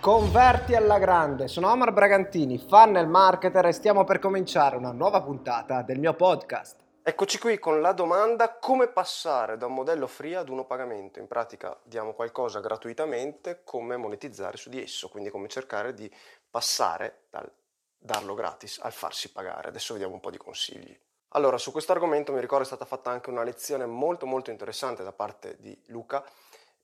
Converti alla grande, sono Omar Bragantini, funnel marketer e stiamo per cominciare una nuova puntata del mio podcast. Eccoci qui con la domanda come passare da un modello free ad uno pagamento. In pratica diamo qualcosa gratuitamente, come monetizzare su di esso, quindi come cercare di passare dal darlo gratis al farsi pagare. Adesso vediamo un po' di consigli. Allora, su questo argomento mi ricordo è stata fatta anche una lezione molto molto interessante da parte di Luca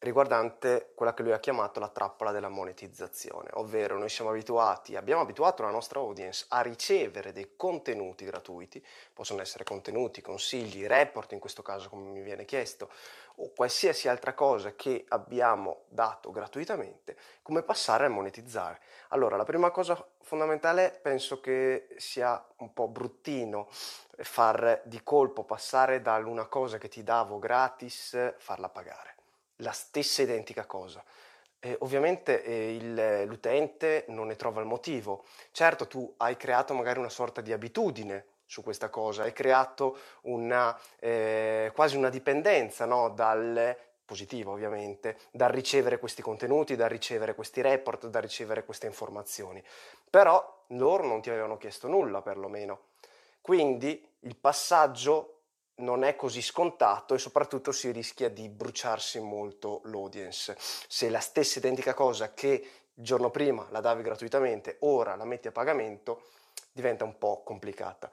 riguardante quella che lui ha chiamato la trappola della monetizzazione, ovvero noi siamo abituati, abbiamo abituato la nostra audience a ricevere dei contenuti gratuiti, possono essere contenuti, consigli, report in questo caso come mi viene chiesto, o qualsiasi altra cosa che abbiamo dato gratuitamente, come passare a monetizzare. Allora, la prima cosa fondamentale penso che sia un po' bruttino far di colpo passare da una cosa che ti davo gratis, farla pagare la stessa identica cosa. Eh, ovviamente eh, il, l'utente non ne trova il motivo. Certo, tu hai creato magari una sorta di abitudine su questa cosa, hai creato una, eh, quasi una dipendenza no? dal positivo ovviamente, dal ricevere questi contenuti, dal ricevere questi report, dal ricevere queste informazioni. Però loro non ti avevano chiesto nulla perlomeno. Quindi il passaggio non è così scontato e soprattutto si rischia di bruciarsi molto l'audience. Se la stessa identica cosa che il giorno prima la davi gratuitamente, ora la metti a pagamento, diventa un po' complicata.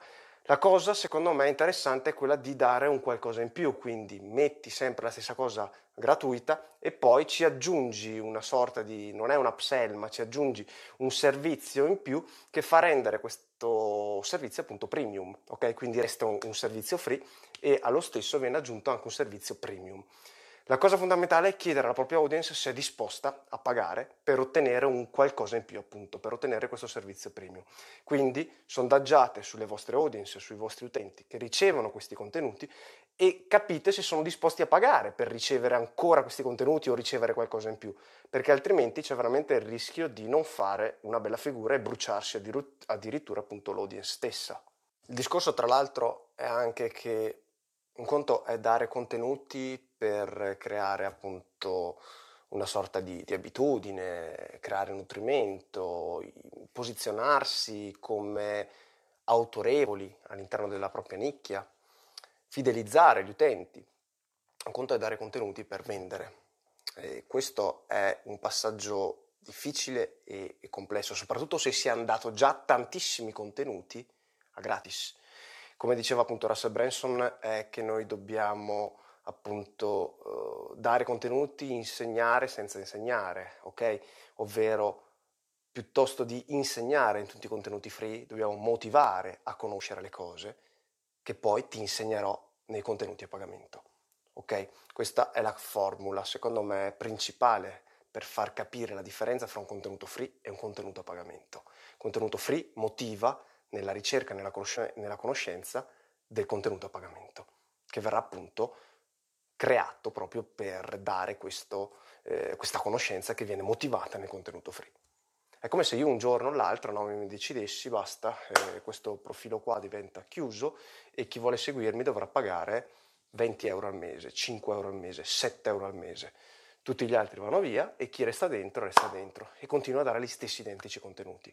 La cosa secondo me interessante è quella di dare un qualcosa in più, quindi metti sempre la stessa cosa gratuita e poi ci aggiungi una sorta di, non è un upsell, ma ci aggiungi un servizio in più che fa rendere questo servizio appunto premium, ok? Quindi resta un, un servizio free e allo stesso viene aggiunto anche un servizio premium. La cosa fondamentale è chiedere alla propria audience se è disposta a pagare per ottenere un qualcosa in più, appunto, per ottenere questo servizio premium. Quindi sondaggiate sulle vostre audience, sui vostri utenti che ricevono questi contenuti e capite se sono disposti a pagare per ricevere ancora questi contenuti o ricevere qualcosa in più, perché altrimenti c'è veramente il rischio di non fare una bella figura e bruciarsi addirittura appunto l'audience stessa. Il discorso tra l'altro è anche che un conto è dare contenuti per creare appunto una sorta di, di abitudine, creare nutrimento, posizionarsi come autorevoli all'interno della propria nicchia, fidelizzare gli utenti. Un conto è dare contenuti per vendere. E questo è un passaggio difficile e, complesso, soprattutto se si è andato già tantissimi contenuti a gratis come diceva appunto Russell Branson, è che noi dobbiamo appunto uh, dare contenuti, insegnare senza insegnare, ok? Ovvero piuttosto di insegnare in tutti i contenuti free, dobbiamo motivare a conoscere le cose che poi ti insegnerò nei contenuti a pagamento. Ok? Questa è la formula, secondo me, principale per far capire la differenza fra un contenuto free e un contenuto a pagamento. Contenuto free motiva nella ricerca, nella, conosc- nella conoscenza del contenuto a pagamento, che verrà appunto creato proprio per dare questo, eh, questa conoscenza che viene motivata nel contenuto free. È come se io un giorno o l'altro no, mi decidessi, basta, eh, questo profilo qua diventa chiuso e chi vuole seguirmi dovrà pagare 20 euro al mese, 5 euro al mese, 7 euro al mese. Tutti gli altri vanno via e chi resta dentro resta dentro e continua a dare gli stessi identici contenuti.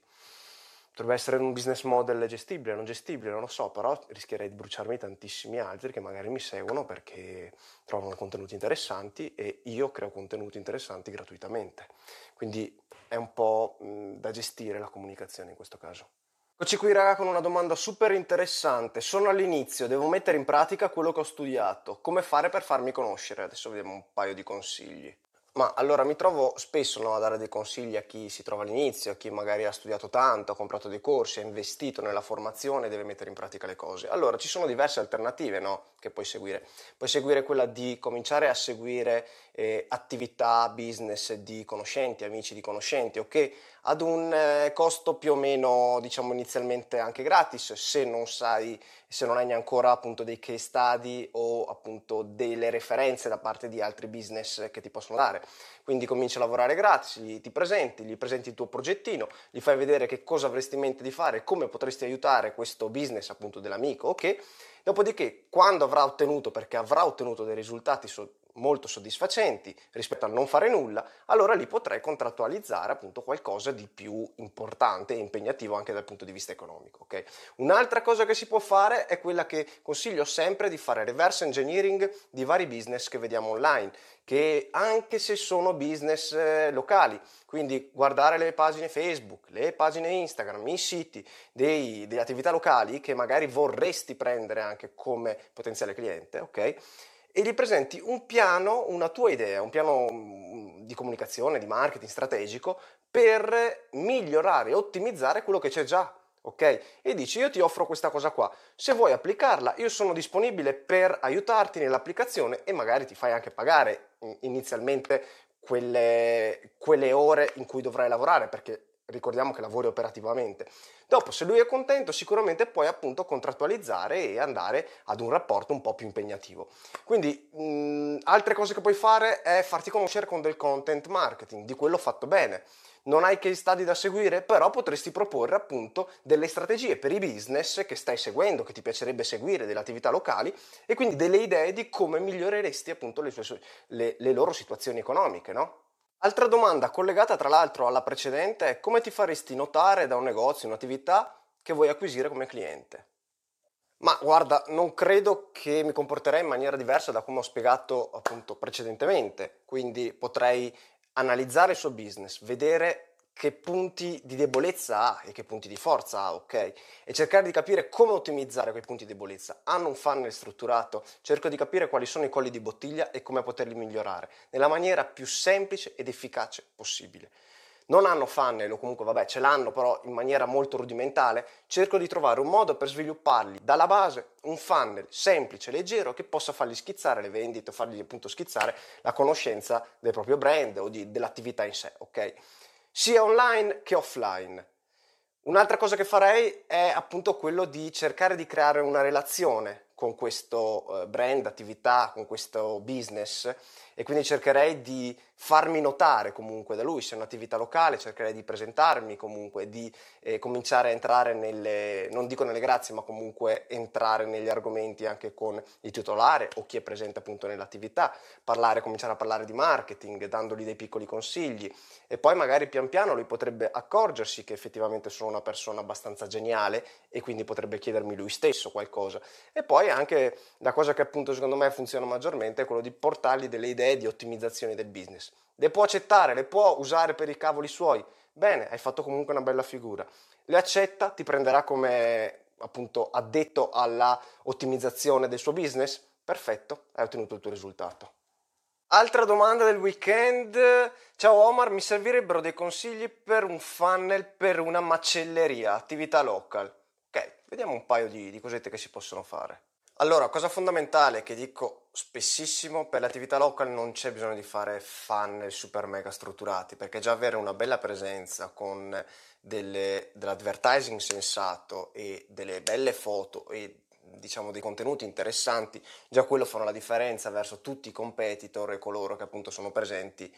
Potrebbe essere un business model gestibile, non gestibile, non lo so, però rischierei di bruciarmi tantissimi altri che magari mi seguono perché trovano contenuti interessanti e io creo contenuti interessanti gratuitamente. Quindi è un po' da gestire la comunicazione in questo caso. Eccoci qui raga con una domanda super interessante. Sono all'inizio, devo mettere in pratica quello che ho studiato. Come fare per farmi conoscere? Adesso vediamo un paio di consigli. Ma allora mi trovo spesso no, a dare dei consigli a chi si trova all'inizio, a chi magari ha studiato tanto, ha comprato dei corsi, ha investito nella formazione e deve mettere in pratica le cose. Allora ci sono diverse alternative no, che puoi seguire. Puoi seguire quella di cominciare a seguire eh, attività, business di conoscenti, amici di conoscenti, ok? Ad un eh, costo più o meno, diciamo inizialmente anche gratis, se non sai, se non hai ancora appunto dei case study o appunto delle referenze da parte di altri business che ti possono dare. Quindi cominci a lavorare gratis, gli, ti presenti, gli presenti il tuo progettino, gli fai vedere che cosa avresti in mente di fare, come potresti aiutare questo business appunto dell'amico, ok? Dopodiché, quando avrà ottenuto, perché avrà ottenuto dei risultati so- molto soddisfacenti rispetto al non fare nulla, allora lì potrei contrattualizzare appunto qualcosa di più importante e impegnativo anche dal punto di vista economico. Okay? Un'altra cosa che si può fare è quella che consiglio sempre di fare reverse engineering di vari business che vediamo online, che anche se sono business eh, locali, quindi guardare le pagine Facebook, le pagine Instagram, i siti dei, delle attività locali che magari vorresti prendere anche come potenziale cliente, ok? E gli presenti un piano, una tua idea, un piano mm, di comunicazione, di marketing strategico per migliorare e ottimizzare quello che c'è già. Ok? E dici io ti offro questa cosa qua, se vuoi applicarla io sono disponibile per aiutarti nell'applicazione e magari ti fai anche pagare mm, inizialmente quelle, quelle ore in cui dovrai lavorare perché ricordiamo che lavori operativamente. Dopo, se lui è contento, sicuramente puoi appunto contrattualizzare e andare ad un rapporto un po' più impegnativo. Quindi, mh, altre cose che puoi fare è farti conoscere con del content marketing, di quello fatto bene. Non hai case study da seguire, però potresti proporre appunto delle strategie per i business che stai seguendo, che ti piacerebbe seguire, delle attività locali e quindi delle idee di come miglioreresti appunto le, sue, le, le loro situazioni economiche, no? Altra domanda collegata tra l'altro alla precedente è come ti faresti notare da un negozio, un'attività che vuoi acquisire come cliente? Ma guarda, non credo che mi comporterei in maniera diversa da come ho spiegato appunto precedentemente, quindi potrei analizzare il suo business, vedere che punti di debolezza ha e che punti di forza ha, ok? E cercare di capire come ottimizzare quei punti di debolezza. Hanno un funnel strutturato, cerco di capire quali sono i colli di bottiglia e come poterli migliorare nella maniera più semplice ed efficace possibile. Non hanno funnel o comunque vabbè ce l'hanno però in maniera molto rudimentale, cerco di trovare un modo per svilupparli dalla base, un funnel semplice, leggero che possa fargli schizzare le vendite fargli appunto schizzare la conoscenza del proprio brand o di, dell'attività in sé, ok? Sia online che offline. Un'altra cosa che farei è appunto quello di cercare di creare una relazione con questo eh, brand, attività, con questo business e quindi cercherei di farmi notare comunque da lui, se è un'attività locale cercherei di presentarmi comunque, di eh, cominciare a entrare nelle, non dico nelle grazie, ma comunque entrare negli argomenti anche con il titolare o chi è presente appunto nell'attività, parlare, cominciare a parlare di marketing, dandogli dei piccoli consigli e poi magari pian piano lui potrebbe accorgersi che effettivamente sono una persona abbastanza geniale e quindi potrebbe chiedermi lui stesso qualcosa. E poi anche la cosa che appunto secondo me funziona maggiormente è quello di portargli delle idee di ottimizzazione del business le può accettare, le può usare per i cavoli suoi. Bene, hai fatto comunque una bella figura. Le accetta, ti prenderà come appunto addetto alla ottimizzazione del suo business. Perfetto, hai ottenuto il tuo risultato. Altra domanda del weekend. Ciao Omar, mi servirebbero dei consigli per un funnel per una macelleria, attività local. Ok, vediamo un paio di, di cosette che si possono fare. Allora, cosa fondamentale che dico spessissimo, per l'attività local non c'è bisogno di fare funnel super mega strutturati, perché già avere una bella presenza con delle, dell'advertising sensato e delle belle foto e diciamo dei contenuti interessanti, già quello farà la differenza verso tutti i competitor e coloro che appunto sono presenti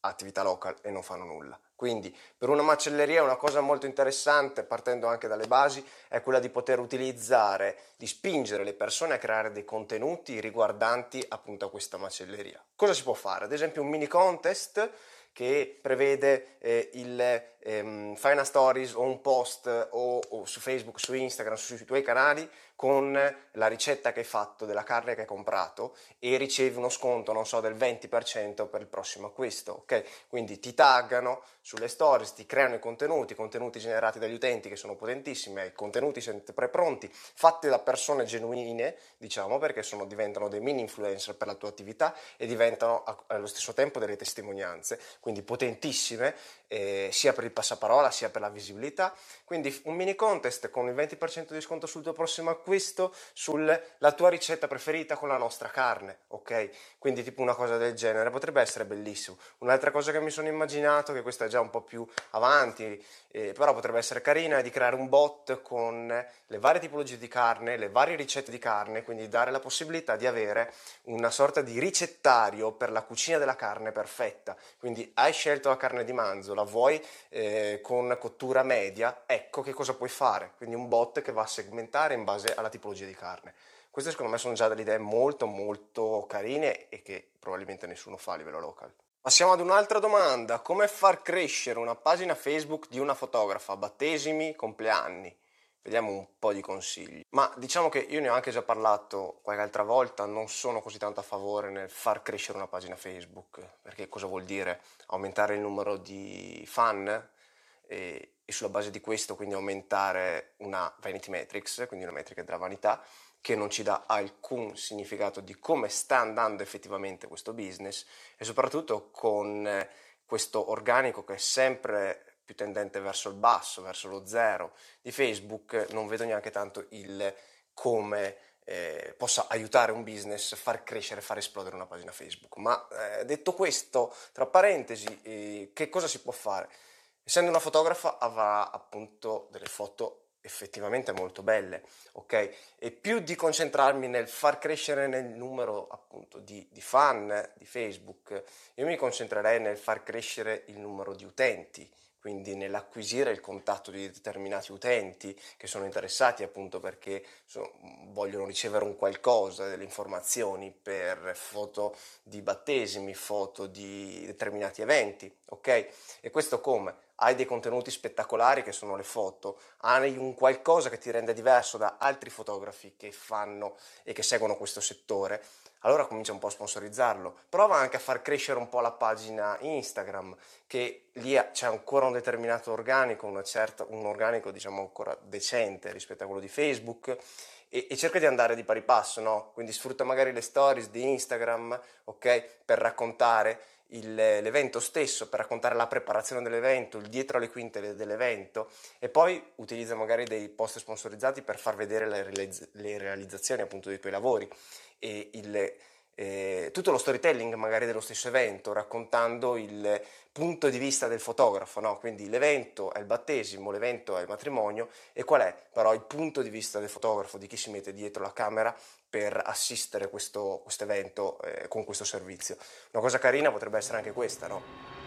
attività local e non fanno nulla. Quindi per una macelleria una cosa molto interessante, partendo anche dalle basi, è quella di poter utilizzare, di spingere le persone a creare dei contenuti riguardanti appunto questa macelleria. Cosa si può fare? Ad esempio un mini contest che prevede eh, il ehm, fai una stories o un post o, o, su Facebook, su Instagram, sui tuoi canali con la ricetta che hai fatto della carne che hai comprato e ricevi uno sconto, non so, del 20% per il prossimo acquisto, ok? Quindi ti taggano sulle stories, ti creano i contenuti, contenuti generati dagli utenti che sono potentissimi, contenuti sempre pronti, fatti da persone genuine, diciamo, perché sono, diventano dei mini influencer per la tua attività e diventano allo stesso tempo delle testimonianze, quindi potentissime, eh, sia per il passaparola sia per la visibilità. Quindi un mini contest con il 20% di sconto sul tuo prossimo acquisto sulla tua ricetta preferita con la nostra carne, ok? Quindi tipo una cosa del genere potrebbe essere bellissimo. Un'altra cosa che mi sono immaginato, che questa è già un po' più avanti, eh, però potrebbe essere carina, è di creare un bot con le varie tipologie di carne, le varie ricette di carne, quindi dare la possibilità di avere una sorta di ricettario per la cucina della carne perfetta. Quindi hai scelto la carne di manzo, la vuoi eh, con cottura media, ecco che cosa puoi fare. Quindi un bot che va a segmentare in base alla tipologia di carne. Queste secondo me sono già delle idee molto molto carine e che probabilmente nessuno fa a livello local. Passiamo ad un'altra domanda, come far crescere una pagina Facebook di una fotografa, battesimi, compleanni? Vediamo un po' di consigli. Ma diciamo che io ne ho anche già parlato qualche altra volta, non sono così tanto a favore nel far crescere una pagina Facebook, perché cosa vuol dire? Aumentare il numero di fan e, e sulla base di questo quindi aumentare una vanity metrics, quindi una metrica della vanità, che non ci dà alcun significato di come sta andando effettivamente questo business e soprattutto con questo organico che è sempre più tendente verso il basso, verso lo zero di Facebook, non vedo neanche tanto il come eh, possa aiutare un business, far crescere, far esplodere una pagina Facebook. Ma eh, detto questo, tra parentesi, eh, che cosa si può fare? Essendo una fotografa avrà appunto delle foto effettivamente molto belle, ok? E più di concentrarmi nel far crescere nel numero appunto di, di, fan di Facebook, io mi concentrerei nel far crescere il numero di utenti quindi nell'acquisire il contatto di determinati utenti che sono interessati appunto perché vogliono ricevere un qualcosa, delle informazioni per foto di battesimi, foto di determinati eventi, ok? E questo come? Hai dei contenuti spettacolari che sono le foto, hai un qualcosa che ti rende diverso da altri fotografi che fanno e che seguono questo settore allora comincia un po' a sponsorizzarlo. Prova anche a far crescere un po' la pagina Instagram, che lì c'è ancora un determinato organico, certa, un organico diciamo ancora decente rispetto a quello di Facebook e, e, cerca di andare di pari passo, no? Quindi sfrutta magari le stories di Instagram, ok? Per raccontare il, l'evento stesso, per raccontare la preparazione dell'evento, il dietro le quinte dell'evento e poi utilizza magari dei post sponsorizzati per far vedere le, realizz- le realizzazioni appunto dei tuoi lavori e il, eh, tutto lo storytelling magari dello stesso evento, raccontando il punto di vista del fotografo, no? quindi l'evento è il battesimo, l'evento è il matrimonio e qual è però il punto di vista del fotografo, di chi si mette dietro la camera per assistere questo evento eh, con questo servizio. Una cosa carina potrebbe essere anche questa, no?